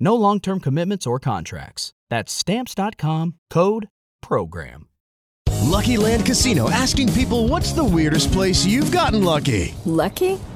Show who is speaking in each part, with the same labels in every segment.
Speaker 1: No long term commitments or contracts. That's Stamps.com code PROGRAM.
Speaker 2: Lucky Land Casino asking people what's the weirdest place you've gotten lucky?
Speaker 3: Lucky?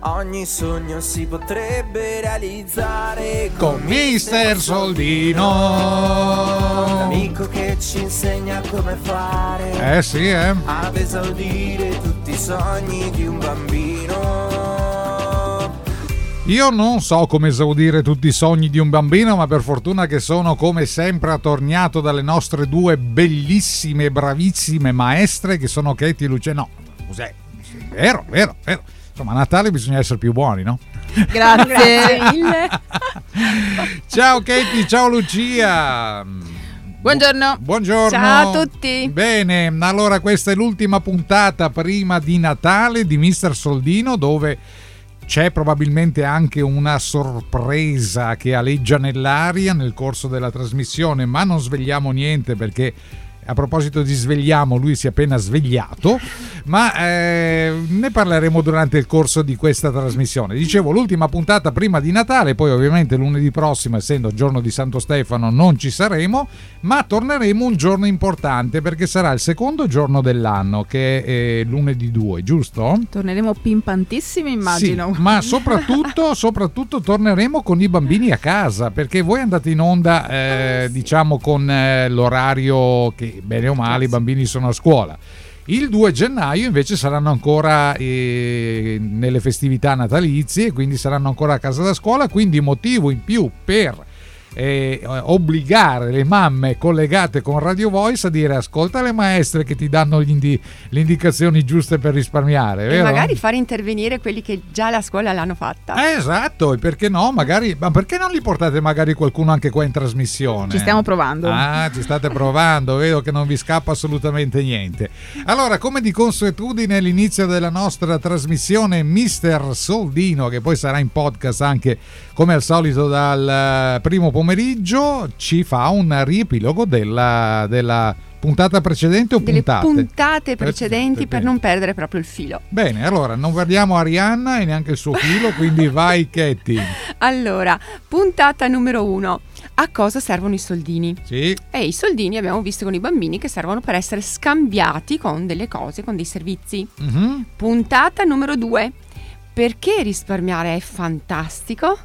Speaker 4: Ogni sogno si potrebbe realizzare
Speaker 5: Con Mister Soldino.
Speaker 4: L'amico che ci insegna come fare
Speaker 5: Eh sì, eh.
Speaker 4: ad esaudire tutti i sogni di un bambino.
Speaker 5: Io non so come esaudire tutti i sogni di un bambino, ma per fortuna che sono come sempre attorniato dalle nostre due bellissime bravissime maestre che sono Katie e Lucia. No, cos'è? Vero, vero, vero. Insomma, a Natale bisogna essere più buoni, no?
Speaker 6: Grazie mille.
Speaker 5: Ciao Katie, ciao Lucia.
Speaker 6: Buongiorno.
Speaker 5: Buongiorno.
Speaker 6: Ciao a tutti.
Speaker 5: Bene, allora questa è l'ultima puntata prima di Natale di Mister Soldino dove c'è probabilmente anche una sorpresa che aleggia nell'aria nel corso della trasmissione, ma non svegliamo niente perché a proposito di svegliamo, lui si è appena svegliato, ma eh, ne parleremo durante il corso di questa trasmissione. Dicevo, l'ultima puntata prima di Natale, poi ovviamente lunedì prossimo, essendo giorno di Santo Stefano, non ci saremo, ma torneremo un giorno importante perché sarà il secondo giorno dell'anno, che è eh, lunedì 2, giusto?
Speaker 6: Torneremo pimpantissimi, immagino.
Speaker 5: Sì, ma soprattutto, soprattutto torneremo con i bambini a casa, perché voi andate in onda, eh, diciamo, con eh, l'orario che bene o male i bambini sono a scuola. Il 2 gennaio invece saranno ancora eh, nelle festività natalizie, quindi saranno ancora a casa da scuola, quindi motivo in più per eh, obbligare le mamme collegate con Radio Voice a dire ascolta le maestre che ti danno indi- le indicazioni giuste per risparmiare.
Speaker 7: E
Speaker 5: vero?
Speaker 7: magari fare intervenire quelli che già la scuola l'hanno fatta.
Speaker 5: Eh, esatto, e perché no? Magari, ma perché non li portate magari qualcuno anche qua in trasmissione?
Speaker 6: Ci stiamo provando.
Speaker 5: Ah, ci state provando, vedo che non vi scappa assolutamente niente. Allora, come di consuetudine, all'inizio della nostra trasmissione, Mister Soldino, che poi sarà in podcast anche come al solito dal eh, primo pomeriggio, ci fa un riepilogo della, della puntata precedente o
Speaker 7: Delle
Speaker 5: puntate?
Speaker 7: puntate precedenti per non perdere proprio il filo.
Speaker 5: Bene, allora non guardiamo Arianna e neanche il suo filo, quindi vai Katie.
Speaker 7: Allora, puntata numero uno. A cosa servono i soldini?
Speaker 5: Sì,
Speaker 7: E i soldini abbiamo visto con i bambini che servono per essere scambiati con delle cose, con dei servizi.
Speaker 5: mhm.
Speaker 7: Puntata numero due. Perché risparmiare è fantastico?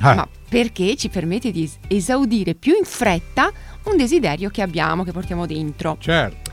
Speaker 5: Ah.
Speaker 7: Ma perché ci permette di es- esaudire più in fretta un desiderio che abbiamo, che portiamo dentro.
Speaker 5: certo.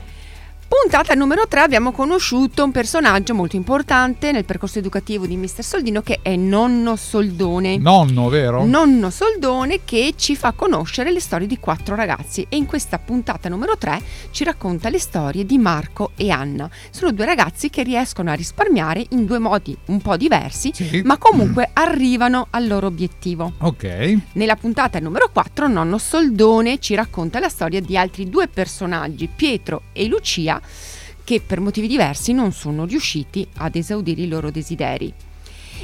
Speaker 7: Puntata numero 3 abbiamo conosciuto un personaggio molto importante nel percorso educativo di Mister Soldino che è Nonno Soldone.
Speaker 5: Nonno, vero?
Speaker 7: Nonno Soldone che ci fa conoscere le storie di quattro ragazzi e in questa puntata numero 3 ci racconta le storie di Marco e Anna. Sono due ragazzi che riescono a risparmiare in due modi un po' diversi,
Speaker 5: Sì.
Speaker 7: ma comunque arrivano al loro obiettivo.
Speaker 5: Ok.
Speaker 7: Nella puntata numero 4 Nonno Soldone ci racconta la storia di altri due personaggi, Pietro e Lucia, che per motivi diversi non sono riusciti ad esaudire i loro desideri.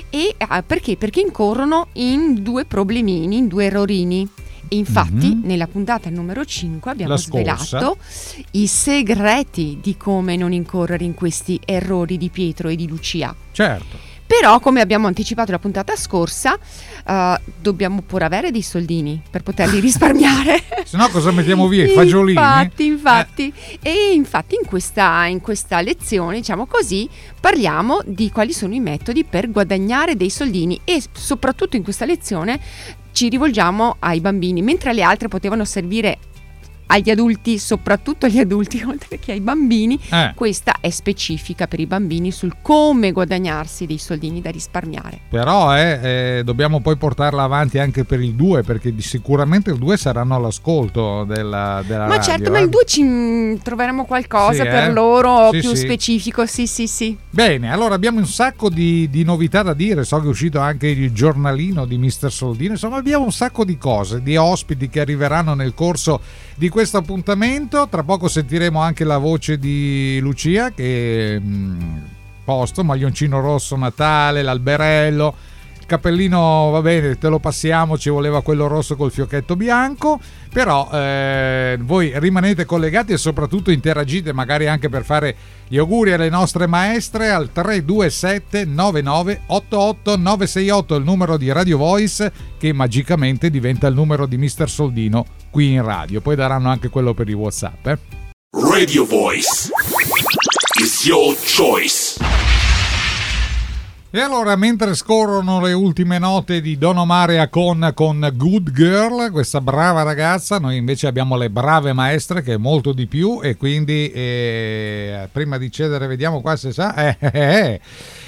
Speaker 7: E ah, perché? Perché incorrono in due problemini, in due errorini. E infatti,
Speaker 5: Mhm.
Speaker 7: nella puntata numero 5 abbiamo svelato i segreti di come non incorrere in questi errori di Pietro e di Lucia.
Speaker 5: Certo.
Speaker 7: Però, come abbiamo anticipato la puntata scorsa, eh, dobbiamo pure avere dei soldini per poterli risparmiare.
Speaker 5: Se no cosa mettiamo via? I fagiolini?
Speaker 7: Infatti, infatti. E infatti in questa, in questa lezione, diciamo così, parliamo di quali sono i metodi per guadagnare dei soldini e soprattutto in questa lezione ci rivolgiamo ai bambini, mentre le altre potevano servire agli adulti, soprattutto agli adulti, oltre che ai bambini,
Speaker 5: Eh.
Speaker 7: questa è specifica per i bambini sul come guadagnarsi dei soldini da risparmiare.
Speaker 5: Però eh, eh, dobbiamo poi portarla avanti anche per il 2 perché sicuramente il 2 saranno all'ascolto della, della
Speaker 7: Ma
Speaker 5: radio,
Speaker 7: certo,
Speaker 5: eh.
Speaker 7: ma il 2 ci mm, troveremo qualcosa
Speaker 5: Sì,
Speaker 7: per
Speaker 5: eh?
Speaker 7: loro
Speaker 5: Sì,
Speaker 7: più
Speaker 5: sì.
Speaker 7: specifico, sì sì sì.
Speaker 5: Bene, allora abbiamo un sacco di, di novità da dire, so che è uscito anche il giornalino di Mister Soldino, insomma abbiamo un sacco di cose, di ospiti che arriveranno nel corso di questo appuntamento, tra poco sentiremo anche la voce di Lucia che mm, posto, maglioncino rosso Natale, l'alberello, cappellino va bene, te lo passiamo, ci voleva quello rosso col fiocchetto bianco, però eh, voi rimanete collegati e soprattutto interagite magari anche per fare gli auguri alle nostre maestre al 327 9988 968 il numero di Radio Voice che magicamente diventa il numero di Mister Soldino qui in radio, poi daranno anche quello per i Whatsapp. Eh?
Speaker 8: Radio Voice is your choice.
Speaker 5: E allora, mentre scorrono le ultime note di Don Omare Acon con Good Girl, questa brava ragazza, noi invece abbiamo le brave maestre che è molto di più e quindi eh, prima di cedere vediamo qua se sa... eh, eh, eh.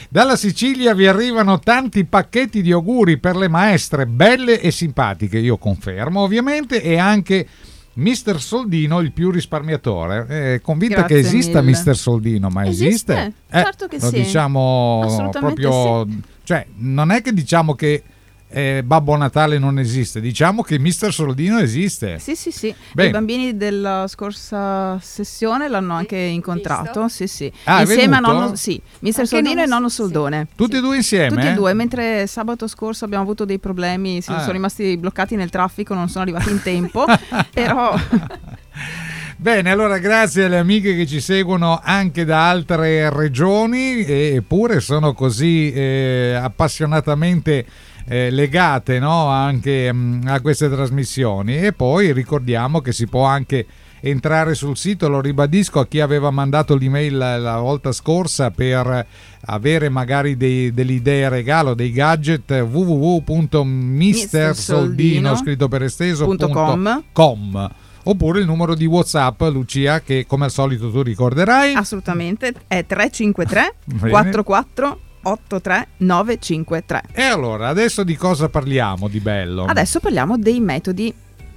Speaker 5: Dalla Sicilia vi arrivano tanti pacchetti di auguri per le maestre belle e simpatiche, io confermo ovviamente, e anche Mister Soldino il più risparmiatore. È convinta
Speaker 6: Grazie
Speaker 5: che esista
Speaker 6: mille.
Speaker 5: Mister Soldino, ma esiste?
Speaker 6: Esiste, certo che
Speaker 5: lo
Speaker 6: sì.
Speaker 5: diciamo proprio... Cioè, non è che diciamo che eh, Babbo Natale non esiste, diciamo che Mister Soldino esiste.
Speaker 6: Sì, sì, sì.
Speaker 5: Bene.
Speaker 6: I bambini della scorsa sessione l'hanno anche incontrato. Sì, sì.
Speaker 5: Ah, è
Speaker 6: Insieme a
Speaker 5: venuto?
Speaker 6: nonno, sì, Mister
Speaker 7: Anche
Speaker 6: Soldino e
Speaker 7: nonno-
Speaker 6: nonno
Speaker 7: sì.
Speaker 6: Soldone.
Speaker 5: Tutti e due insieme?
Speaker 6: Tutti e
Speaker 5: eh?
Speaker 6: due, mentre sabato scorso abbiamo avuto dei problemi, si-
Speaker 5: Ah.
Speaker 6: sono rimasti bloccati nel traffico, non sono arrivati in tempo, però
Speaker 5: Bene, allora grazie alle amiche che ci seguono anche da altre regioni, eppure sono così eh, appassionatamente eh, legate no, anche mm, a queste trasmissioni. E poi ricordiamo che si può anche entrare sul sito, lo ribadisco a chi aveva mandato l'email la, la volta scorsa per avere magari dei- delle idee regalo, dei gadget www.mistersoldino scritto per esteso
Speaker 6: Punto com.
Speaker 5: com. oppure il numero di whatsapp Lucia che come al solito tu ricorderai
Speaker 6: assolutamente è 353
Speaker 5: Bene.
Speaker 6: 44 83 953.
Speaker 5: e allora adesso di cosa parliamo di bello?
Speaker 6: Adesso parliamo dei metodi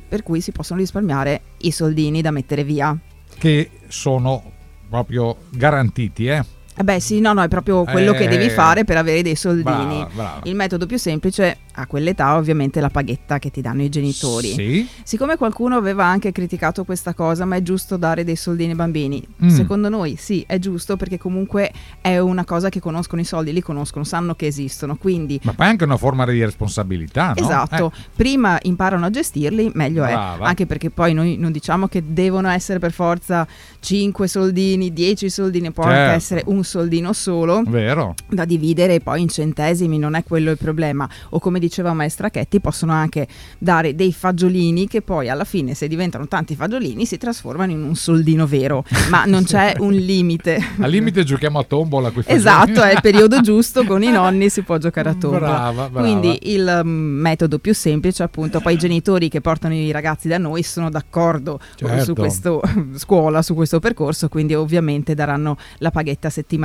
Speaker 6: per cui si possono risparmiare i soldini da mettere via.
Speaker 5: che sono proprio garantiti eh?
Speaker 6: Eh beh sì, no, no, è proprio quello che
Speaker 5: Eh,
Speaker 6: devi fare per avere dei soldini.
Speaker 5: brava, brava.
Speaker 6: Il metodo più semplice a quell'età ovviamente è la paghetta che ti danno i genitori.
Speaker 5: Sì.
Speaker 6: Siccome qualcuno aveva anche criticato questa cosa, ma è giusto dare dei soldini ai bambini?
Speaker 5: Mm.
Speaker 6: Secondo noi sì, è giusto perché comunque è una cosa che conoscono i soldi, li conoscono, sanno che esistono, quindi
Speaker 5: ma poi è anche una forma di responsabilità no?
Speaker 6: Esatto,
Speaker 5: Eh,
Speaker 6: prima imparano a gestirli, meglio
Speaker 5: Brava.
Speaker 6: è. Anche perché poi noi non diciamo che devono essere per forza 5 soldini, 10 soldini, può
Speaker 5: Certo.
Speaker 6: anche essere un soldino solo
Speaker 5: vero
Speaker 6: da dividere poi in centesimi, non è quello il problema. O come diceva maestra Chetti, possono anche dare dei fagiolini che poi alla fine, se diventano tanti fagiolini, si trasformano in un soldino vero. Ma non c'è un limite.
Speaker 5: al limite giochiamo a tombola quei
Speaker 6: Esatto, è il periodo giusto, con i nonni si può giocare a tombola.
Speaker 5: Brava, brava.
Speaker 6: Quindi il mm, metodo più semplice, appunto, poi i genitori che portano i ragazzi da noi sono d'accordo
Speaker 5: Certo.
Speaker 6: su questo scuola, su questo percorso, quindi ovviamente daranno la paghetta settimanale,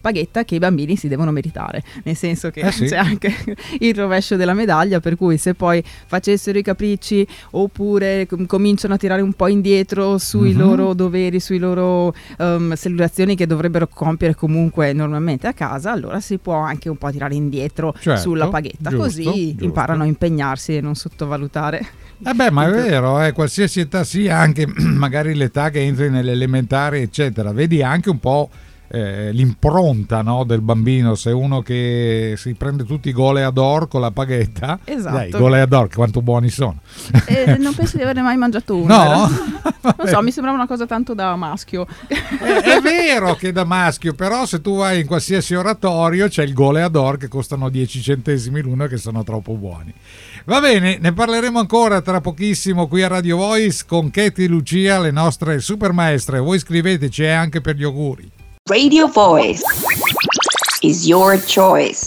Speaker 6: paghetta che i bambini si devono meritare, nel senso che
Speaker 5: Eh sì.
Speaker 6: c'è anche il rovescio della medaglia, per cui se poi facessero i capricci oppure com- cominciano a tirare un po' indietro sui
Speaker 5: Mhm.
Speaker 6: loro doveri, sui loro ehm, salutazioni che dovrebbero compiere comunque normalmente a casa, allora si può anche un po' tirare indietro
Speaker 5: Certo,
Speaker 6: sulla paghetta,
Speaker 5: giusto,
Speaker 6: così
Speaker 5: giusto.
Speaker 6: imparano a impegnarsi e non sottovalutare.
Speaker 5: Eh beh, ma è vero, eh, qualsiasi età sia, anche magari l'età che entri nell'elementare, eccetera, vedi anche un po' eh, l'impronta no, del bambino, se uno che si prende tutti i goleador con la paghetta,
Speaker 6: Esatto.
Speaker 5: dai, goleador quanto buoni sono.
Speaker 6: Eh, non penso di averne mai mangiato uno.
Speaker 5: No?
Speaker 6: Non so, mi sembrava una cosa tanto da maschio.
Speaker 5: è, è vero che da maschio, però se tu vai in qualsiasi oratorio c'è il goleador che costano 10 centesimi l'uno e che sono troppo buoni. Va bene, ne parleremo ancora tra pochissimo qui a Radio Voice con Katie Lucia, le nostre super maestre. Voi scriveteci eh, anche per gli auguri.
Speaker 9: Radio Voice is your choice.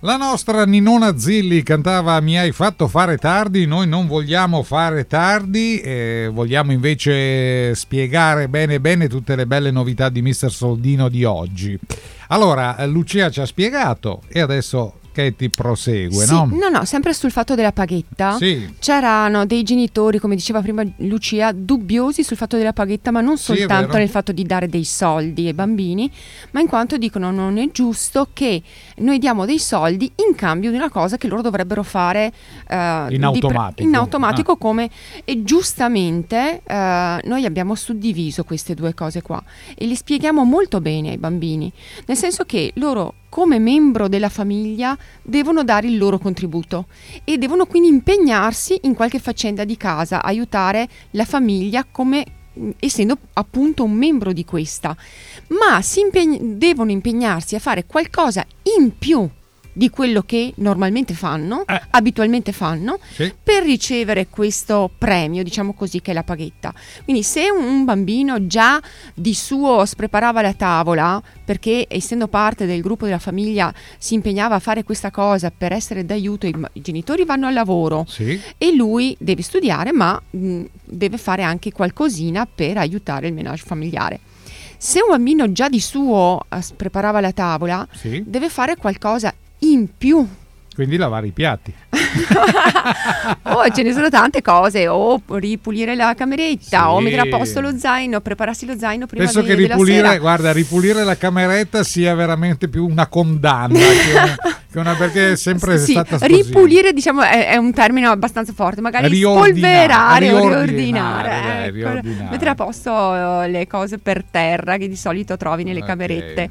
Speaker 5: La nostra Ninona Zilli cantava Mi hai fatto fare tardi, noi non vogliamo fare tardi, eh, vogliamo invece spiegare bene bene tutte le belle novità di Mr. Soldino di oggi. Allora, Lucia ci ha spiegato e adesso Katie prosegue,
Speaker 7: Sì,
Speaker 5: no?
Speaker 7: no, no, sempre sul fatto della paghetta.
Speaker 5: Sì.
Speaker 7: C'erano dei genitori, come diceva prima Lucia, dubbiosi sul fatto della paghetta, ma non
Speaker 5: Sì,
Speaker 7: soltanto
Speaker 5: vero.
Speaker 7: nel fatto di dare dei soldi ai bambini, ma in quanto dicono non è giusto che noi diamo dei soldi in cambio di una cosa che loro dovrebbero fare eh, pre-
Speaker 5: automatico.
Speaker 7: in automatico
Speaker 5: Ah.
Speaker 7: come e giustamente eh, noi abbiamo suddiviso queste due cose qua e li spieghiamo molto bene ai bambini, nel senso che loro come membro della famiglia devono dare il loro contributo e devono quindi impegnarsi in qualche faccenda di casa, aiutare la famiglia come essendo appunto un membro di questa, ma si impegn- devono impegnarsi a fare qualcosa in più di quello che normalmente fanno, abitualmente fanno,
Speaker 5: Sì.
Speaker 7: per ricevere questo premio, diciamo così, che è la paghetta. Quindi se un bambino già di suo spreparava la tavola, perché essendo parte del gruppo della famiglia si impegnava a fare questa cosa per essere d'aiuto, i, i genitori vanno al lavoro
Speaker 5: Sì.
Speaker 7: e lui deve studiare, ma mh, deve fare anche qualcosina per aiutare il menage familiare. Se un bambino già di suo eh, preparava la tavola,
Speaker 5: Sì.
Speaker 7: deve fare qualcosa in più
Speaker 5: Quindi lavare i piatti.
Speaker 7: oh, ce ne sono tante cose, o ripulire la cameretta, o
Speaker 5: Sì.
Speaker 7: mettere a posto lo zaino, prepararsi lo zaino prima
Speaker 5: Penso
Speaker 7: di-
Speaker 5: che ripulire,
Speaker 7: sera.
Speaker 5: guarda, ripulire la cameretta sia veramente più una condanna che una, che una- perché è sempre
Speaker 7: Sì,
Speaker 5: stata così.
Speaker 7: ripulire diciamo è, è un termine abbastanza forte, magari
Speaker 5: Riordinare,
Speaker 7: spolverare o
Speaker 5: riordinare,
Speaker 7: riordinare,
Speaker 5: dai,
Speaker 7: ecco.
Speaker 5: riordinare.
Speaker 7: mettere a posto eh, le cose per terra che di solito trovi nelle
Speaker 5: Ok.
Speaker 7: camerette.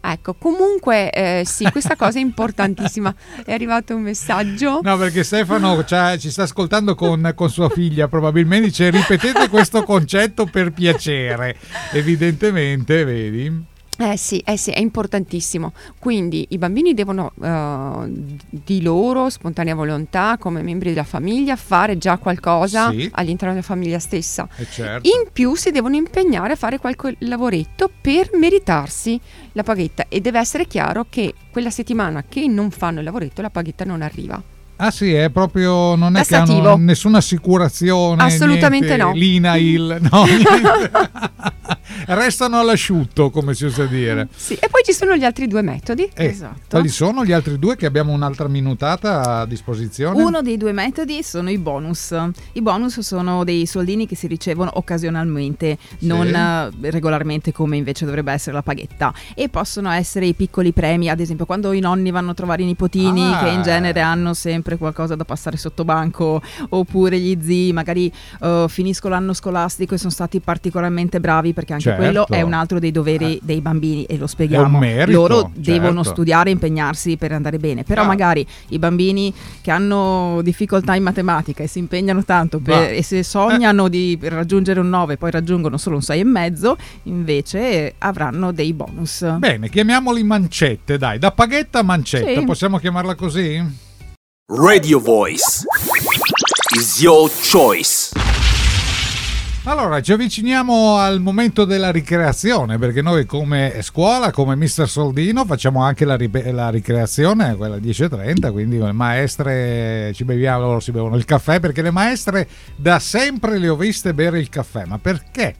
Speaker 7: Ecco, comunque eh, sì, questa cosa è importantissima. È arrivato un messaggio.
Speaker 5: No, perché Stefano ci sta ascoltando con, con sua figlia, probabilmente dice ripetete questo concetto per piacere. Evidentemente, vedi?
Speaker 7: Eh sì, eh sì, è importantissimo. Quindi i bambini devono eh, di loro, spontanea volontà, come membri della famiglia, fare già qualcosa
Speaker 5: Sì.
Speaker 7: all'interno della famiglia stessa.
Speaker 5: Eh, certo.
Speaker 7: In più si devono impegnare a fare qualche lavoretto per meritarsi la paghetta e deve essere chiaro che quella settimana che non fanno il lavoretto la paghetta non arriva.
Speaker 5: Ah sì, è proprio, non è che
Speaker 7: Tassativo.
Speaker 5: hanno nessuna assicurazione.
Speaker 7: Assolutamente
Speaker 5: niente,
Speaker 7: no.
Speaker 5: L'INAIL, no, niente. Restano all'asciutto, come si usa dire.
Speaker 7: Sì, e poi ci sono gli altri due metodi.
Speaker 5: Eh,
Speaker 6: Esatto.
Speaker 5: Quali sono gli altri due che abbiamo un'altra minutata a disposizione?
Speaker 6: Uno dei due metodi sono i bonus. I bonus sono dei soldini che si ricevono occasionalmente, non eh, regolarmente come invece dovrebbe essere la paghetta. E possono essere i piccoli premi, ad esempio quando i nonni vanno a trovare i nipotini
Speaker 5: Ah.
Speaker 6: che in genere hanno sempre qualcosa da passare sotto banco, oppure gli zii magari eh, finiscono l'anno scolastico e sono stati particolarmente bravi perché anche
Speaker 5: Certo.
Speaker 6: quello è un altro dei doveri
Speaker 5: Eh.
Speaker 6: dei bambini e lo spieghiamo.
Speaker 5: È un merito,
Speaker 6: Loro devono
Speaker 5: certo.
Speaker 6: studiare e impegnarsi per andare bene, però
Speaker 5: Ah.
Speaker 6: magari i bambini che hanno difficoltà in matematica e si impegnano tanto per- e se sognano di raggiungere un 9 e poi raggiungono solo un 6 e mezzo, invece avranno dei bonus.
Speaker 5: Bene, chiamiamoli mancette, dai, da paghetta a mancetta,
Speaker 6: Sì.
Speaker 5: possiamo chiamarla così?
Speaker 8: Radio Voice is your choice.
Speaker 5: Allora, ci avviciniamo al momento della ricreazione, perché noi come scuola, come Mister Soldino, facciamo anche la, ripe- la ricreazione, quella 10.30, quindi le maestre ci beviamo, loro si bevono il caffè, perché le maestre da sempre le ho viste bere il caffè, ma perché?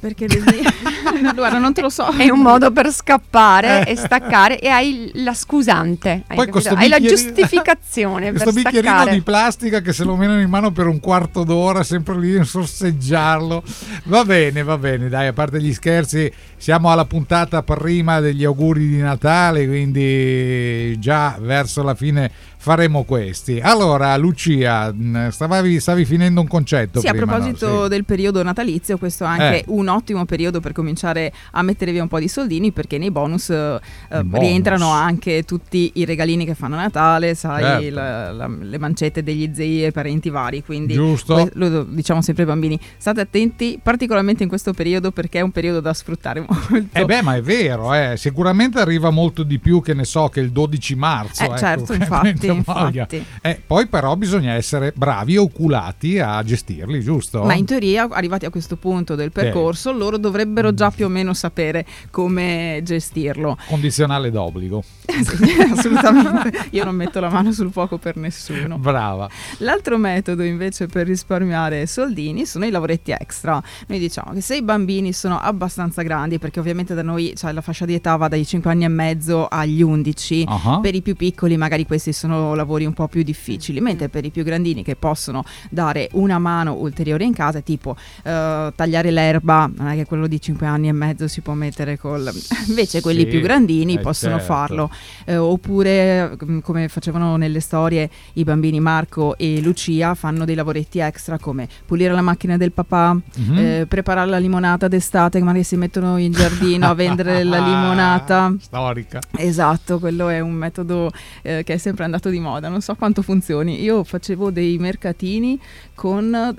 Speaker 6: Perché le- No, guarda, non te lo so.
Speaker 7: È un modo per scappare
Speaker 5: Eh.
Speaker 7: e staccare e hai la scusante, hai,
Speaker 5: Poi
Speaker 7: capito?
Speaker 5: questo
Speaker 7: hai la giustificazione
Speaker 5: Questo
Speaker 7: per
Speaker 5: bicchierino
Speaker 7: staccare.
Speaker 5: di plastica che se lo menano in mano per un quarto d'ora, sempre lì a sorseggiarlo. Va bene, va bene, dai, a parte gli scherzi, siamo alla puntata prima degli auguri di Natale, quindi già verso la fine faremo questi. Allora, Lucia, mh, stavavi, stavi finendo un concetto
Speaker 6: Sì, a
Speaker 5: prima, no?
Speaker 6: proposito
Speaker 5: Sì.
Speaker 6: del periodo natalizio, questo è anche
Speaker 5: Eh.
Speaker 6: uno ottimo periodo per cominciare a mettere via un po' di soldini perché nei bonus, eh, eh,
Speaker 5: bonus.
Speaker 6: rientrano anche tutti i regalini che fanno a Natale, sai,
Speaker 5: Certo.
Speaker 6: la- la- le mancette degli zii e parenti vari. Quindi
Speaker 5: Giusto.
Speaker 6: lo diciamo sempre ai bambini, state attenti particolarmente in questo periodo perché è un periodo da sfruttare molto.
Speaker 5: Eh beh, ma è vero, eh. sicuramente arriva molto di più che ne so che il 12 marzo.
Speaker 6: Eh,
Speaker 5: ecco,
Speaker 6: certo, infatti, infatti.
Speaker 5: Eh, poi però bisogna essere bravi e oculati a gestirli, giusto?
Speaker 6: Ma in teoria, arrivati a questo punto del percorso, loro dovrebbero già più o meno sapere come gestirlo.
Speaker 5: Condizionale d'obbligo.
Speaker 6: Sì, assolutamente. Io non metto la mano sul fuoco per nessuno.
Speaker 5: Brava.
Speaker 6: L'altro metodo invece per risparmiare soldini sono i lavoretti extra. Noi diciamo che se i bambini sono abbastanza grandi, perché ovviamente da noi cioè, la fascia di età va dai 5 anni e mezzo agli 11,
Speaker 5: Ah.
Speaker 6: per i più piccoli magari questi sono lavori un po' più difficili, mentre per i più grandini che possono dare una mano ulteriore in casa, tipo eh, tagliare l'erba, non è che quello di 5 anni e mezzo si può mettere col... Invece quelli
Speaker 5: Sì,
Speaker 6: più grandini
Speaker 5: eh,
Speaker 6: possono
Speaker 5: certo.
Speaker 6: farlo. Eh, oppure mm, come facevano nelle storie i bambini Marco e Lucia fanno dei lavoretti extra come pulire la macchina del papà,
Speaker 5: Mhm.
Speaker 6: eh, preparare la limonata d'estate, che magari si mettono in giardino a vendere la limonata.
Speaker 5: Storica.
Speaker 6: Esatto, quello è un metodo eh, che è sempre andato di moda, non so quanto funzioni. Io facevo dei mercatini con...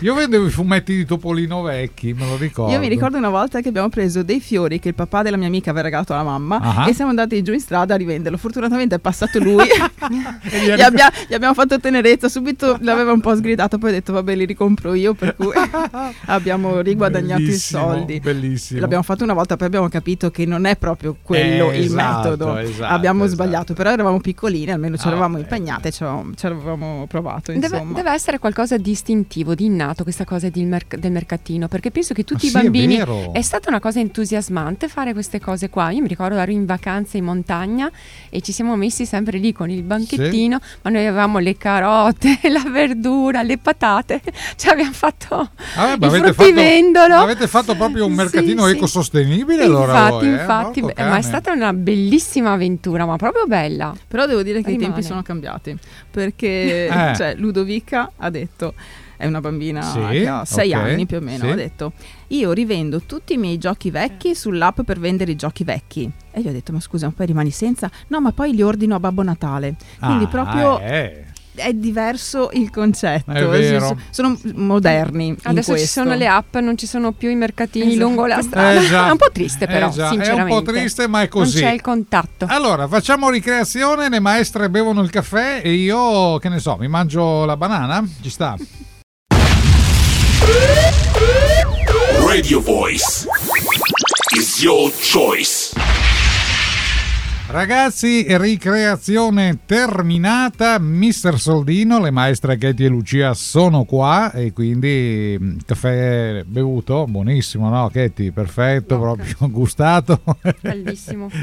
Speaker 5: Io vendevo i fumetti di Topolino vecchi, me lo ricordo.
Speaker 6: Io mi ricordo una volta che abbiamo preso dei fiori che il papà della mia amica aveva regalato alla mamma
Speaker 5: Ah.
Speaker 6: e siamo andati giù in strada a rivenderlo. Fortunatamente è passato lui,
Speaker 5: gli
Speaker 6: gli,
Speaker 5: ha-
Speaker 6: abbia- gli abbiamo fatto tenerezza, subito l'aveva un po' sgridato, poi ho detto vabbè li ricompro io, per cui abbiamo riguadagnato
Speaker 5: Bellissimo,
Speaker 6: i soldi.
Speaker 5: Bellissimo.
Speaker 6: L'abbiamo fatto una volta, poi abbiamo capito che non è proprio quello
Speaker 5: Eh,
Speaker 6: il
Speaker 5: esatto,
Speaker 6: metodo.
Speaker 5: esatto,
Speaker 6: abbiamo
Speaker 5: esatto.
Speaker 6: sbagliato, però eravamo piccolini, almeno ci
Speaker 5: Ah,
Speaker 6: eravamo
Speaker 5: eh,
Speaker 6: impegnate, ci avevamo, ci avevamo provato.
Speaker 7: Deve, deve essere qualcosa di istintivo, di innato questa cosa di merc- del mercatino, perché penso che tutti
Speaker 5: Ah,
Speaker 7: i
Speaker 5: sì, è
Speaker 7: bambini
Speaker 5: vero.
Speaker 7: Stata una cosa entusiasmante fare queste cose qua. Io mi ricordo ero in vacanza in montagna e ci siamo messi sempre lì con il banchettino, ma noi avevamo le carote, la verdura, le patate, cioè abbiamo fatto
Speaker 5: Ah, ma
Speaker 7: il
Speaker 5: avete
Speaker 7: fruttivendolo.
Speaker 5: fatto, avete fatto proprio un
Speaker 7: Sì,
Speaker 5: mercatino
Speaker 7: sì.
Speaker 5: ecosostenibile allora
Speaker 7: infatti,
Speaker 5: voi, eh?
Speaker 7: infatti, beh, ma è stata una bellissima avventura, ma proprio bella.
Speaker 6: Però devo dire che i
Speaker 7: Rimane.
Speaker 6: tempi sono cambiati perché
Speaker 5: Eh.
Speaker 6: cioè, Ludovica ha detto è una bambina
Speaker 5: Sì,
Speaker 6: che ha sei
Speaker 5: ok,
Speaker 6: anni più o meno
Speaker 5: sì.
Speaker 6: ha detto io rivendo tutti i miei giochi vecchi sull'app per vendere i giochi vecchi e io ho detto ma scusa ma poi rimani senza no ma poi li ordino a Babbo Natale quindi
Speaker 5: Ah,
Speaker 6: proprio
Speaker 5: eh.
Speaker 6: è diverso il concetto
Speaker 5: È vero.
Speaker 6: sono moderni in
Speaker 7: Adesso ci sono le app, non ci sono più i mercatini
Speaker 6: Esatto.
Speaker 7: lungo la strada.
Speaker 5: Eh, già.
Speaker 7: È un po' triste,
Speaker 5: Eh,
Speaker 7: però.
Speaker 5: già, è un po' triste, ma è così.
Speaker 7: Non c'è il contatto.
Speaker 5: Allora, facciamo ricreazione, le maestre bevono il caffè e io, che ne so, mi mangio la banana? Ci sta?
Speaker 8: Radio Voice is your choice.
Speaker 5: Ragazzi, ricreazione terminata. Mister Soldino, le maestre Katie e Lucia sono qua e quindi mm, caffè bevuto, buonissimo, no? Katie, perfetto, proprio gustato.
Speaker 7: Bellissimo.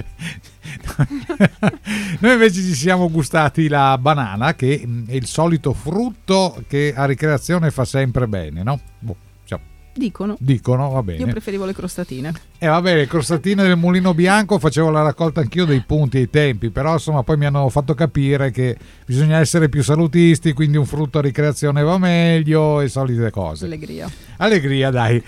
Speaker 5: Noi invece ci siamo gustati la banana, che mm, è il solito frutto che a ricreazione fa sempre bene, no? Boh, cioè,
Speaker 6: dicono
Speaker 5: dicono, va
Speaker 6: io
Speaker 5: bene.
Speaker 6: preferivo le crostatine
Speaker 5: E va bene, crostatine del mulino bianco, facevo la raccolta anch'io dei punti ai tempi, però insomma poi mi hanno fatto capire che bisogna essere più salutisti, quindi un frutto a ricreazione va meglio e solite cose.
Speaker 6: allegria
Speaker 5: Allegria, dai.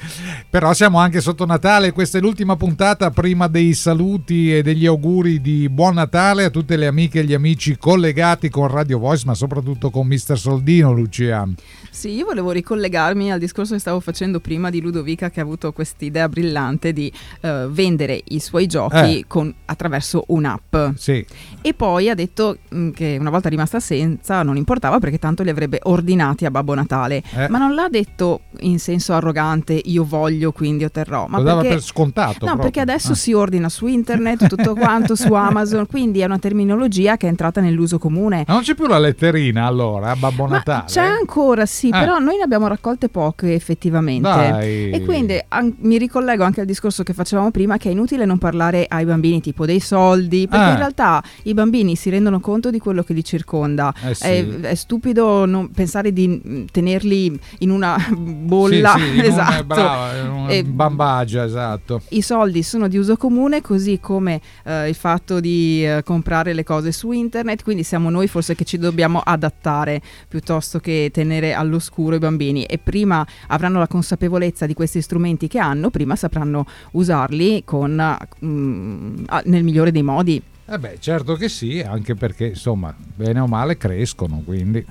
Speaker 5: Però siamo anche sotto Natale, questa è l'ultima puntata prima dei saluti e degli auguri di buon Natale a tutte le amiche e gli amici collegati con Radio Voice, ma soprattutto con Mister Soldino, Lucia.
Speaker 6: Sì, io volevo ricollegarmi al discorso che stavo facendo prima di Ludovica che ha avuto quest'idea brillante di eh, vendere i suoi giochi
Speaker 5: Eh.
Speaker 6: con- attraverso un'app.
Speaker 5: Sì.
Speaker 6: E poi ha detto mh, che una volta rimasta senza non importava perché tanto li avrebbe ordinati a Babbo Natale.
Speaker 5: Eh.
Speaker 6: Ma non l'ha detto in senso arrogante io voglio quindi otterrò. Ma
Speaker 5: Lo dava
Speaker 6: perché...
Speaker 5: per scontato.
Speaker 6: No,
Speaker 5: proprio.
Speaker 6: perché adesso
Speaker 5: Ah.
Speaker 6: si ordina su internet tutto quanto, su Amazon, quindi è una terminologia che è entrata nell'uso comune.
Speaker 5: Ma non c'è più la letterina allora, Babbo
Speaker 6: Ma
Speaker 5: Natale?
Speaker 6: C'è ancora, sì,
Speaker 5: Eh.
Speaker 6: però noi ne abbiamo raccolte poche effettivamente.
Speaker 5: Dai.
Speaker 6: E quindi an- mi ricollego anche al discorso che facevamo prima che è inutile non parlare ai bambini tipo dei soldi, perché
Speaker 5: Ah.
Speaker 6: in realtà i bambini si rendono conto di quello che li circonda.
Speaker 5: Eh sì.
Speaker 6: è, è stupido non pensare di tenerli in una bolla.
Speaker 5: Sì, sì, in
Speaker 6: esatto.
Speaker 5: brava, in un
Speaker 6: E-
Speaker 5: bambagia, esatto.
Speaker 6: i soldi sono di uso comune, così come eh, il fatto di eh, comprare le cose su internet, quindi siamo noi forse che ci dobbiamo adattare piuttosto che tenere all'oscuro i bambini e prima avranno la consapevolezza di questi strumenti che hanno, prima sapranno usarli con, mm, ah, nel migliore dei modi.
Speaker 5: Eh beh, certo che sì, anche perché insomma, bene o male crescono, quindi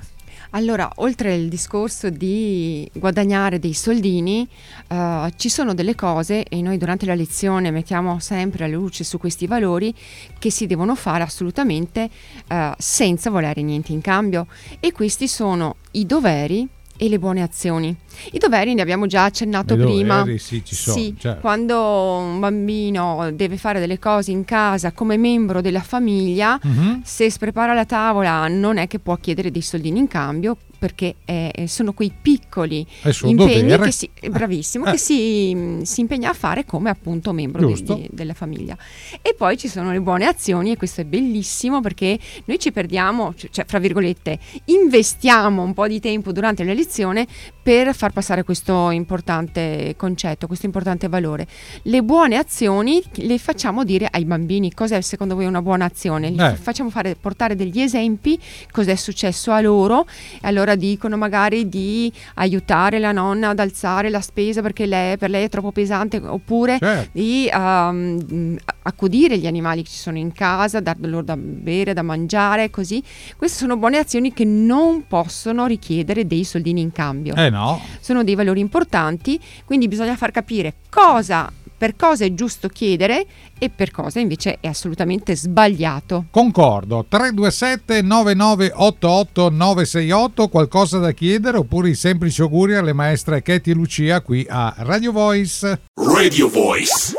Speaker 7: Allora, oltre il discorso di guadagnare dei soldini, eh, ci sono delle cose, e noi durante la lezione mettiamo sempre la luce su questi valori, che si devono fare assolutamente eh, senza volere niente in cambio. E questi sono i doveri e le buone azioni. I doveri ne abbiamo già accennato
Speaker 5: I
Speaker 7: prima.
Speaker 5: doveri, sì, ci sono, certo.
Speaker 7: quando un bambino deve fare delle cose in casa come membro della famiglia,
Speaker 5: Mhm.
Speaker 7: se si prepara la tavola non è che può chiedere dei soldini in cambio perché eh, sono quei piccoli impegni
Speaker 5: dovere.
Speaker 7: che si, eh, bravissimo,
Speaker 5: Eh.
Speaker 7: che si, si impegna a fare come appunto membro di- di- della famiglia. E poi ci sono le buone azioni e questo è bellissimo perché noi ci perdiamo, cioè fra virgolette, investiamo un po' di tempo durante la lezione per far passare questo importante concetto, questo importante valore. Le buone azioni le facciamo dire ai bambini cos'è secondo voi una buona azione,
Speaker 5: Eh.
Speaker 7: facciamo fare, portare degli esempi, cos'è successo a loro, e allora dicono magari di aiutare la nonna ad alzare la spesa perché lei, per lei è troppo pesante, oppure
Speaker 5: Certo.
Speaker 7: di ehm, accudire gli animali che ci sono in casa, dar loro da bere, da mangiare, così. Queste sono buone azioni che non possono richiedere dei soldini in cambio.
Speaker 5: Eh no,
Speaker 7: Sono dei valori importanti, quindi bisogna far capire cosa, per cosa è giusto chiedere e per cosa invece è assolutamente sbagliato.
Speaker 5: concordo. 327 9988 968, qualcosa da chiedere oppure i semplici auguri alle maestre Katie e Lucia qui a Radio Voice.
Speaker 8: Radio Voice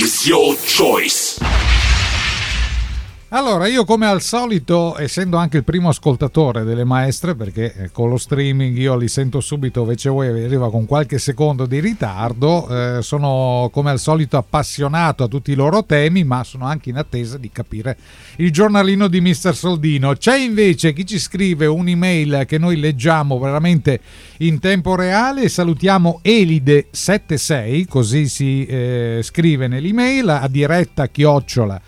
Speaker 8: is your choice.
Speaker 5: Allora, io come al solito, essendo anche il primo ascoltatore delle maestre, perché eh, con lo streaming io li sento subito, invece voi arriva con qualche secondo di ritardo, eh, sono come al solito appassionato a tutti i loro temi, ma sono anche in attesa di capire il giornalino di Mister Soldino. C'è invece chi ci scrive un'email che noi leggiamo veramente in tempo reale, salutiamo Elide76, così si eh, scrive nell'email, a diretta chiocciola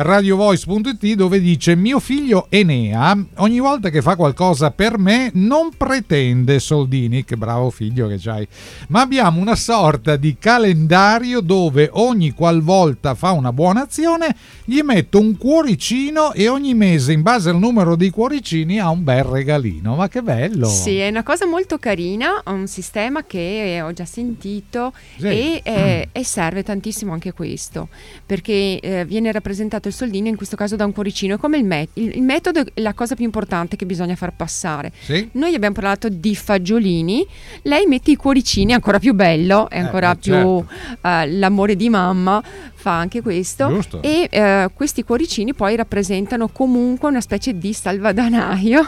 Speaker 5: radiovoice.it dove dice mio figlio Enea ogni volta che fa qualcosa per me non pretende soldini. Che bravo figlio che c'hai. Ma abbiamo una sorta di calendario dove ogni qualvolta fa una buona azione gli metto un cuoricino e ogni mese in base al numero dei cuoricini ha un bel regalino. Ma che bello!
Speaker 7: Sì, è una cosa molto carina, un sistema che ho già sentito
Speaker 5: Sì.
Speaker 7: e, eh, e serve tantissimo anche questo, perché eh, viene rappresentato il soldino in questo caso da un cuoricino, è come il, me- il- metodo è la cosa più importante che bisogna far passare.
Speaker 5: Sì.
Speaker 7: Noi abbiamo parlato di fagiolini, lei mette i cuoricini, è ancora più bello, è
Speaker 5: Eh,
Speaker 7: ancora
Speaker 5: eh,
Speaker 7: più
Speaker 5: certo.
Speaker 7: eh, l'amore di mamma, fa anche questo
Speaker 5: Giusto.
Speaker 7: e eh, questi cuoricini poi rappresentano comunque una specie di salvadanaio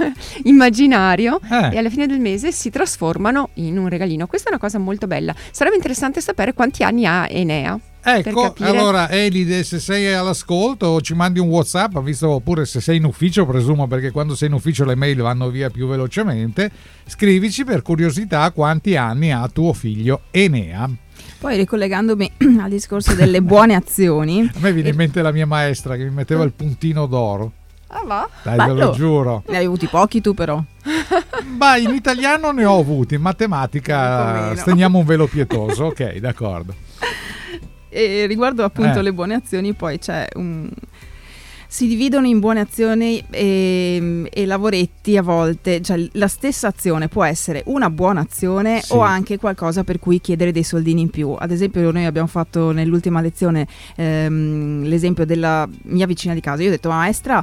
Speaker 7: immaginario
Speaker 5: Eh.
Speaker 7: e alla fine del mese si trasformano in un regalino. Questa è una cosa molto bella. Sarebbe interessante sapere quanti anni ha Enea.
Speaker 5: Ecco, allora Elide, se sei all'ascolto ci mandi un WhatsApp, visto oppure se sei in ufficio, presumo perché quando sei in ufficio le mail vanno via più velocemente, scrivici per curiosità quanti anni ha tuo figlio Enea.
Speaker 6: Poi ricollegandomi al discorso delle buone azioni,
Speaker 5: A me viene in mente la mia maestra che mi metteva il puntino d'oro.
Speaker 7: Ah va?
Speaker 5: Dai, ve lo
Speaker 6: Bello.
Speaker 5: giuro.
Speaker 6: ne hai avuti pochi tu però.
Speaker 5: Ma in italiano ne ho avuti, in matematica stendiamo un velo pietoso. Ok, d'accordo.
Speaker 6: E riguardo appunto
Speaker 5: Eh.
Speaker 6: le buone azioni, poi c'è un... Si dividono in buone azioni e, e lavoretti a volte, cioè la stessa azione può essere una buona azione
Speaker 5: Sì.
Speaker 6: o anche qualcosa per cui chiedere dei soldini in più. Ad esempio noi abbiamo fatto nell'ultima lezione ehm, l'esempio della mia vicina di casa. Io ho detto maestra,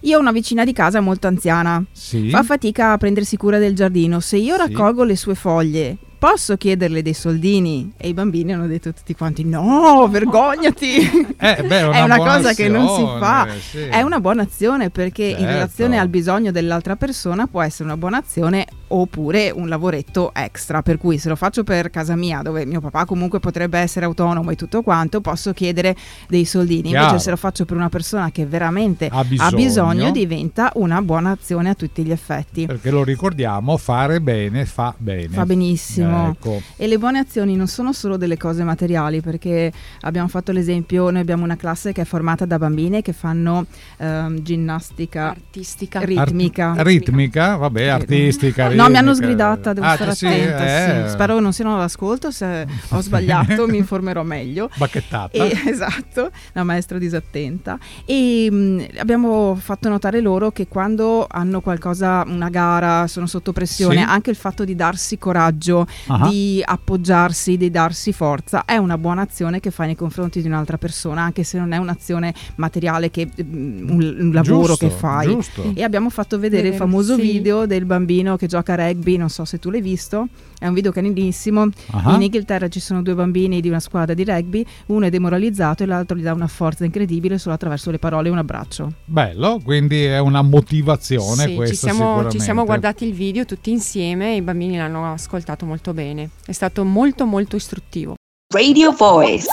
Speaker 6: io ho una vicina di casa molto anziana,
Speaker 5: Sì.
Speaker 6: fa fatica a prendersi cura del giardino. Se io
Speaker 5: Sì.
Speaker 6: raccolgo le sue foglie, posso chiederle dei soldini? E i bambini hanno detto tutti quanti: No, vergognati!
Speaker 5: Eh, beh,
Speaker 6: è una cosa che non si
Speaker 5: azione,
Speaker 6: fa.
Speaker 5: sì.
Speaker 6: È una buona azione perché in
Speaker 5: Certo.
Speaker 6: relazione al bisogno dell'altra persona può essere una buona azione oppure un lavoretto extra. Per cui se lo faccio per casa mia, dove mio papà comunque potrebbe essere autonomo e tutto quanto, posso chiedere dei soldini.
Speaker 5: Chiaro.
Speaker 6: Invece se lo faccio per una persona che veramente
Speaker 5: Ha
Speaker 6: ha
Speaker 5: bisogno.
Speaker 6: bisogno, diventa una buona azione a tutti gli effetti.
Speaker 5: Perché lo ricordiamo, fare bene fa bene.
Speaker 6: Fa benissimo.
Speaker 5: Ecco.
Speaker 6: E le buone azioni non sono solo delle cose materiali, perché abbiamo fatto l'esempio, noi abbiamo una classe che è formata da bambine che fanno ehm, ginnastica
Speaker 7: Artistica.
Speaker 6: ritmica.
Speaker 5: Art- ritmica, vabbè, artistica.
Speaker 6: No, No, mi hanno sgridata, devo
Speaker 5: Ah,
Speaker 6: stare
Speaker 5: sì,
Speaker 6: attenta.
Speaker 5: eh.
Speaker 6: sì. Spero che non siano all'ascolto, se ho sbagliato mi informerò meglio.
Speaker 5: Bacchettata.
Speaker 6: E- esatto, la maestra disattenta. E mh, abbiamo fatto notare loro che quando hanno qualcosa, una gara, sono sotto pressione,
Speaker 5: Sì.
Speaker 6: anche il fatto di darsi coraggio,
Speaker 5: Ah.
Speaker 6: di appoggiarsi, di darsi forza, è una buona azione che fai nei confronti di un'altra persona, anche se non è un'azione materiale, che, mh, un, un lavoro
Speaker 5: Giusto,
Speaker 6: che fai.
Speaker 5: giusto.
Speaker 6: E abbiamo fatto vedere il
Speaker 7: Vero,
Speaker 6: famoso
Speaker 7: sì.
Speaker 6: video del bambino che gioca a rugby, non so se tu l'hai visto, è un video carinissimo.
Speaker 5: Ah.
Speaker 6: In Inghilterra ci sono due bambini di una squadra di rugby, uno è demoralizzato e l'altro gli dà una forza incredibile solo attraverso le parole e un abbraccio.
Speaker 5: Bello, quindi è una motivazione
Speaker 7: Sì,
Speaker 5: questa
Speaker 7: ci siamo,
Speaker 5: sicuramente.
Speaker 7: ci siamo guardati il video tutti insieme e i bambini l'hanno ascoltato molto bene. È stato molto molto istruttivo.
Speaker 9: Radio Voice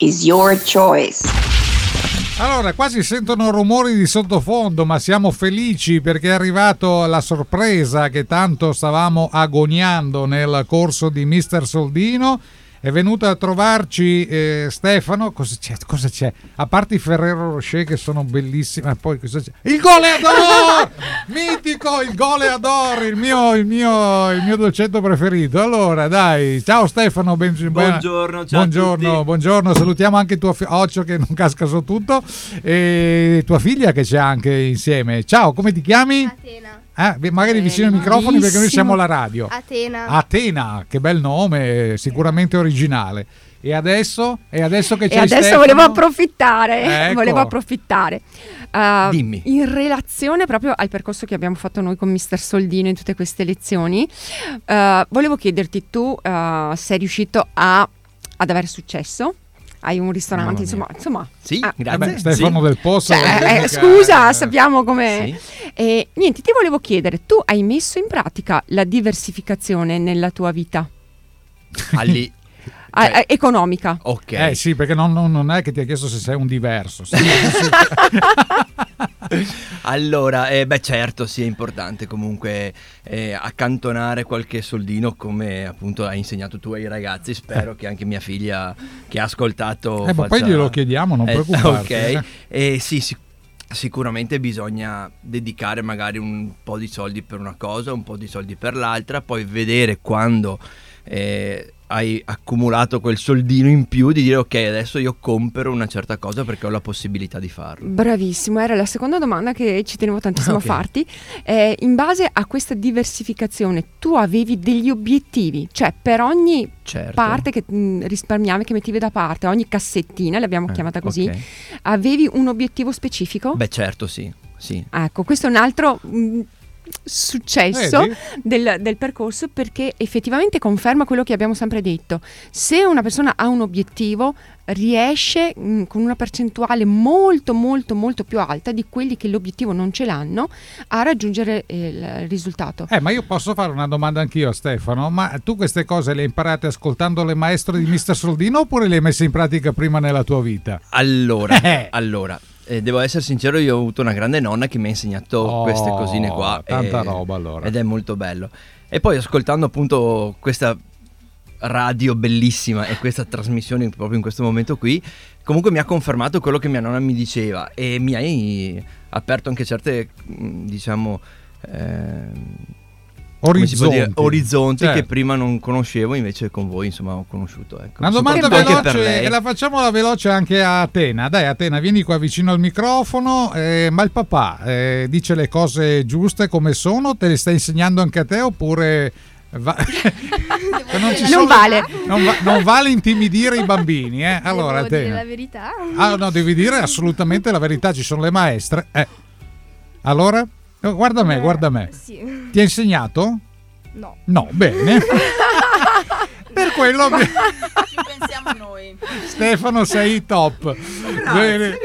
Speaker 9: is your choice.
Speaker 5: Allora, qua si sentono rumori di sottofondo, ma siamo felici perché è arrivato la sorpresa che tanto stavamo agoniando nel corso di Mister Soldino. È venuto a trovarci eh, Stefano. Cosa c'è? Cosa c'è? A parte i Ferrero Rocher che sono bellissimi, ma poi cosa c'è? Il goleador! Mitico, il goleador, il mio, il, mio, il mio dolcetto preferito. Allora, dai, ciao Stefano. ben-
Speaker 10: Buongiorno, ciao a
Speaker 5: buongiorno,
Speaker 10: tutti.
Speaker 5: buongiorno. Salutiamo anche tuo fi- Occhio che non casca su tutto e tua figlia che c'è anche insieme. Ciao, come ti chiami?
Speaker 11: Atena.
Speaker 5: Beh, magari vicino ai microfoni perché noi siamo alla radio.
Speaker 11: Atena.
Speaker 5: Atena, che bel nome, sicuramente originale. E adesso? E adesso che
Speaker 7: E
Speaker 5: c'è
Speaker 7: adesso
Speaker 5: Stefano?
Speaker 7: volevo approfittare,
Speaker 5: Ecco.
Speaker 7: volevo approfittare. Uh,
Speaker 10: Dimmi.
Speaker 7: In relazione proprio al percorso che abbiamo fatto noi con Mister Soldino in tutte queste lezioni, uh, volevo chiederti tu uh, sei riuscito a- ad avere successo? Hai un ristorante, insomma, insomma.
Speaker 10: Sì,
Speaker 7: ah,
Speaker 10: grazie.
Speaker 5: Vabbè, Stefano
Speaker 10: Sì.
Speaker 5: del Posto.
Speaker 7: cioè,
Speaker 5: eh,
Speaker 7: eh, scusa,
Speaker 5: eh,
Speaker 7: sappiamo come.
Speaker 10: Sì.
Speaker 7: E niente, ti volevo chiedere, tu hai messo in pratica la diversificazione nella tua vita
Speaker 10: Alli-
Speaker 7: Ah, eh, economica?
Speaker 10: ok.
Speaker 5: Eh sì, perché non, non- non è che ti ha chiesto se sei un diverso. Sì,
Speaker 10: Allora, eh, beh certo, sì, è importante comunque eh, accantonare qualche soldino come appunto hai insegnato tu ai ragazzi. Spero che anche mia figlia che ha ascoltato...
Speaker 5: Eh, ma poi
Speaker 10: faccia-
Speaker 5: glielo chiediamo, non
Speaker 10: Eh,
Speaker 5: preoccuparti.
Speaker 10: Ok, Eh, sì, sic- sicuramente bisogna dedicare magari un po' di soldi per una cosa, un po' di soldi per l'altra, poi vedere quando... eh, hai accumulato quel soldino in più di dire ok adesso io compro una certa cosa perché ho la possibilità di farlo
Speaker 7: Bravissimo, era la seconda domanda che ci tenevo tantissimo
Speaker 10: Ok.
Speaker 7: a farti. Eh, in base a questa diversificazione, tu avevi degli obiettivi, cioè per ogni
Speaker 10: certo
Speaker 7: parte che mh, risparmiavi, che mettevi da parte, ogni cassettina, l'abbiamo
Speaker 10: Eh,
Speaker 7: chiamata così,
Speaker 10: ok.
Speaker 7: avevi un obiettivo specifico?
Speaker 10: Beh certo sì, sì.
Speaker 7: Ecco, questo è un altro mh, successo
Speaker 5: Vedi?
Speaker 7: del, del percorso perché effettivamente conferma quello che abbiamo sempre detto. Se una persona ha un obiettivo, riesce mh, con una percentuale molto molto molto più alta di quelli che l'obiettivo non ce l'hanno a raggiungere eh, il risultato.
Speaker 5: Eh, ma io posso fare una domanda anch'io a Stefano, ma tu queste cose le hai imparate ascoltando le maestre di Mister Soldino oppure le hai messe in pratica prima nella tua vita?
Speaker 10: Allora,
Speaker 5: Eh.
Speaker 10: allora eh, devo essere sincero, io ho avuto una grande nonna che mi ha insegnato
Speaker 5: Oh,
Speaker 10: queste cosine qua.
Speaker 5: tanta
Speaker 10: e-
Speaker 5: roba, allora.
Speaker 10: Ed è molto bello. E poi ascoltando appunto questa radio bellissima e questa trasmissione proprio in questo momento qui, comunque mi ha confermato quello che mia nonna mi diceva e mi hai aperto anche certe, diciamo... ehm,
Speaker 5: Orizzonti.
Speaker 10: orizzonti
Speaker 5: Certo.
Speaker 10: che prima non conoscevo, invece con voi insomma ho conosciuto. Ecco.
Speaker 5: Una domanda veloce
Speaker 10: lei.
Speaker 5: e la facciamo la veloce anche a Atena. Dai Atena, vieni qua vicino al microfono. Eh, ma il papà eh, dice le cose giuste come sono? Te le sta insegnando anche a te oppure... va- non, ci
Speaker 7: Non
Speaker 5: sono-
Speaker 7: vale.
Speaker 5: Non, va- non vale intimidire i bambini, eh? Allora,
Speaker 11: Devo dire
Speaker 5: Atena.
Speaker 11: la verità.
Speaker 5: Ah, no, devi dire assolutamente la verità, ci sono le maestre. Eh. Allora? Oh, Guarda me,
Speaker 11: Eh,
Speaker 5: guarda me.
Speaker 11: Sì.
Speaker 5: Ti ha insegnato?
Speaker 11: No.
Speaker 5: No, bene. per quello che-
Speaker 6: Ci pensiamo noi.
Speaker 5: Stefano sei top. bene,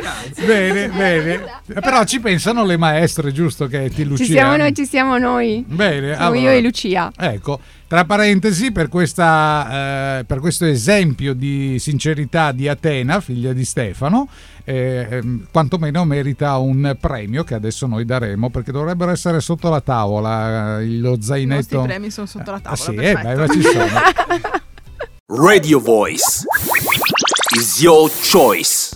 Speaker 5: bene, bene. Però ci pensano le maestre, giusto che ti Lucia?
Speaker 7: Ci siamo noi, ci siamo noi.
Speaker 5: Bene,
Speaker 7: Siamo
Speaker 5: allora.
Speaker 7: io e Lucia.
Speaker 5: Ecco, tra parentesi, per, questa, eh, per questo esempio di sincerità di Atena, figlia di Stefano, eh, ehm, quantomeno merita un premio che adesso noi daremo perché dovrebbero essere sotto la tavola eh, lo
Speaker 6: I
Speaker 5: zainetto.
Speaker 6: premi sono sotto la
Speaker 5: Ah,
Speaker 6: tavola.
Speaker 5: sì, eh, beh, ma ci sono.
Speaker 8: Radio Voice is your choice.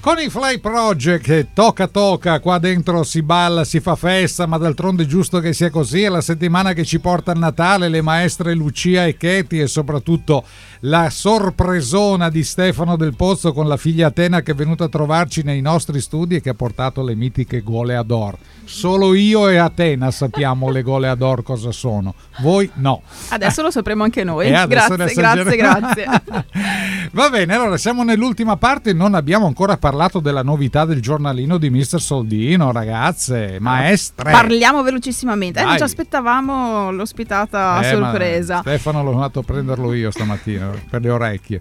Speaker 5: Con i Fly Project, tocca tocca, qua dentro si balla, si fa festa, ma d'altronde è giusto che sia così. È la settimana che ci porta a Natale, le maestre Lucia e Katie e soprattutto la sorpresona di Stefano del Pozzo con la figlia Atena che è venuta a trovarci nei nostri studi e che ha portato le mitiche gole Ador. Solo io e Atena sappiamo le gole Ador cosa sono, voi no.
Speaker 6: Adesso lo sapremo anche noi.
Speaker 5: E adesso
Speaker 6: Grazie, grazie, grazie.
Speaker 5: Va bene, allora siamo nell'ultima parte, non abbiamo ancora parlato della novità del giornalino di Mr. Soldino, ragazze, maestre.
Speaker 6: Parliamo velocissimamente. Eh, non ci aspettavamo l'ospitata
Speaker 5: Eh,
Speaker 6: sorpresa.
Speaker 5: Stefano l'ho andato a prenderlo io stamattina per le orecchie.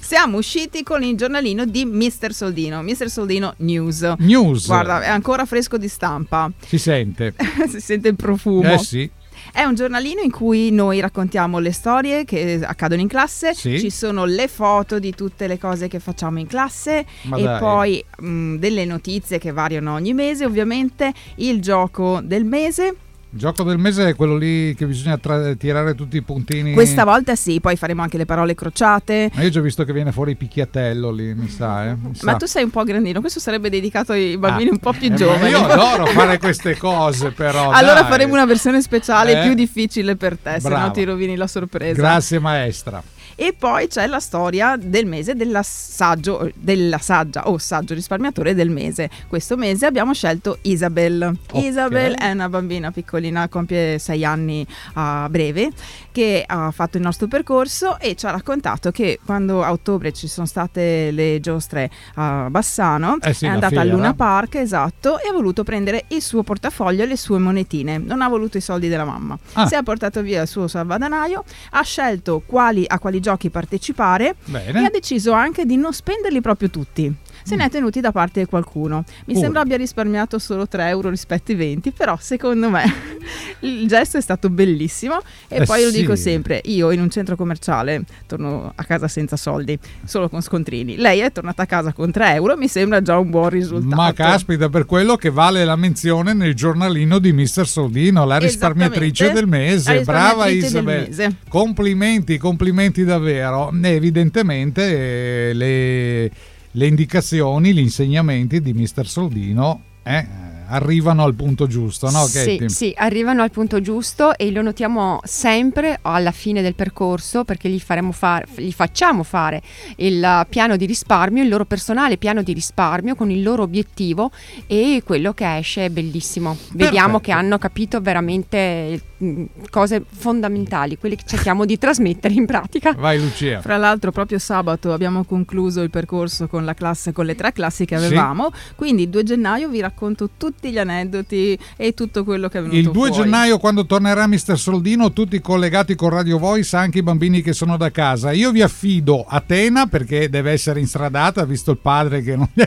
Speaker 6: Siamo usciti con il giornalino di Mr. Soldino, Mr. Soldino News.
Speaker 5: News.
Speaker 6: Guarda, è ancora fresco di stampa.
Speaker 5: Si sente.
Speaker 6: si sente il profumo.
Speaker 5: Eh sì.
Speaker 6: È un giornalino in cui noi raccontiamo le storie che accadono in classe,
Speaker 5: Sì.
Speaker 6: ci sono le foto di tutte le cose che facciamo in classe
Speaker 5: Ma
Speaker 6: e
Speaker 5: dai.
Speaker 6: poi mh, delle notizie che variano ogni mese, ovviamente il gioco del mese.
Speaker 5: Il gioco del mese è quello lì che bisogna tra- tirare tutti i puntini.
Speaker 6: Questa volta sì, poi faremo anche le parole crociate.
Speaker 5: Ma io ho già visto che viene fuori picchiatello lì, mi sa, eh. mi
Speaker 6: Ma
Speaker 5: sa.
Speaker 6: tu sei un po' grandino, questo sarebbe dedicato ai bambini
Speaker 5: Ah,
Speaker 6: un po' più
Speaker 5: eh, ma
Speaker 6: giovani.
Speaker 5: Io adoro fare queste cose, però.
Speaker 6: allora
Speaker 5: dai.
Speaker 6: faremo una versione speciale
Speaker 5: Eh?
Speaker 6: più difficile per te, se
Speaker 5: Brava.
Speaker 6: no ti rovini la sorpresa.
Speaker 5: Grazie, maestra.
Speaker 6: E poi c'è la storia del mese dell'assaggio, della saggia o saggio risparmiatore del mese. Questo mese abbiamo scelto Isabel.
Speaker 11: Ok.
Speaker 6: Isabel è una bambina piccolina, compie sei anni a breve, che ha fatto il nostro percorso e ci ha raccontato che quando a ottobre ci sono state le giostre a Bassano,
Speaker 5: Eh sì,
Speaker 6: è andata a
Speaker 5: fiera.
Speaker 6: Luna Park, esatto, e ha voluto prendere il suo portafoglio e le sue monetine. Non ha voluto i soldi della mamma.
Speaker 5: Ah.
Speaker 6: Si è portato via il suo salvadanaio, ha scelto quali, a quali giochi partecipare
Speaker 5: Bene.
Speaker 6: e ha deciso anche di non spenderli proprio tutti. Se ne è tenuti da parte qualcuno. Mi
Speaker 5: Pure.
Speaker 6: sembra abbia risparmiato solo 3 euro rispetto ai 20, però secondo me il gesto è stato bellissimo e
Speaker 5: Eh
Speaker 6: poi lo
Speaker 5: sì.
Speaker 6: dico sempre, io in un centro commerciale torno a casa senza soldi, solo con scontrini. Lei è tornata a casa con 3 euro, mi sembra già un buon risultato.
Speaker 5: Ma caspita, per quello che vale la menzione nel giornalino di Mr. Soldino, la risparmiatrice del mese. Brava Isabel. Complimenti, complimenti davvero. Evidentemente eh, le, le indicazioni, gli insegnamenti di Mr. Soldino eh, arrivano al punto giusto, no?
Speaker 7: Sì,
Speaker 5: Katie?
Speaker 7: sì, arrivano al punto giusto e lo notiamo sempre alla fine del percorso perché gli, faremo fare, gli facciamo fare il piano di risparmio, il loro personale piano di risparmio con il loro obiettivo e quello che esce è bellissimo. Vediamo
Speaker 6: Perfetto.
Speaker 7: che hanno capito veramente mm, cose fondamentali, quelle che cerchiamo di trasmettere in pratica.
Speaker 5: Vai Lucia.
Speaker 6: Fra l'altro proprio sabato abbiamo concluso il percorso con la classe, con le tre classi che
Speaker 5: Sì.
Speaker 6: avevamo, quindi il 2 gennaio vi racconto tutti gli aneddoti e tutto quello che è venuto
Speaker 5: Il 2
Speaker 6: fuori.
Speaker 5: gennaio, quando tornerà Mr. Soldino, tutti collegati con Radio Voice, anche i bambini che sono da casa. Io vi affido a Tena perché deve essere instradata, visto il padre che non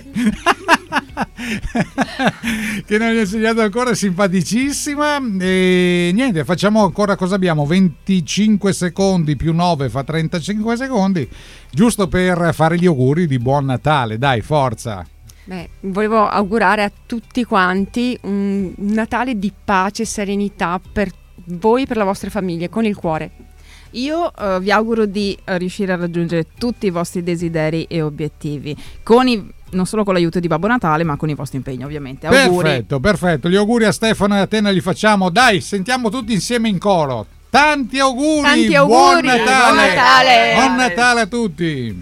Speaker 5: che non gli ha insegnato ancora, simpaticissima. E niente, facciamo ancora cosa abbiamo? 25 secondi più 9 fa 35 secondi, giusto per fare gli auguri di buon Natale. Dai, forza.
Speaker 7: Beh, volevo augurare a tutti quanti un Natale di pace e serenità per voi e per le vostre famiglie, con il cuore.
Speaker 6: Io eh, vi auguro di eh, riuscire a raggiungere tutti i vostri desideri e obiettivi, con i- non solo con l'aiuto di Babbo Natale, ma con i vostri impegni ovviamente. Auguri.
Speaker 5: Perfetto, perfetto. Gli auguri a Stefano e a Tena li facciamo. Dai, sentiamo tutti insieme in coro. Tanti auguri!
Speaker 6: Tanti auguri,
Speaker 5: Buon Natale!
Speaker 6: buon Natale!
Speaker 5: Buon Natale a tutti!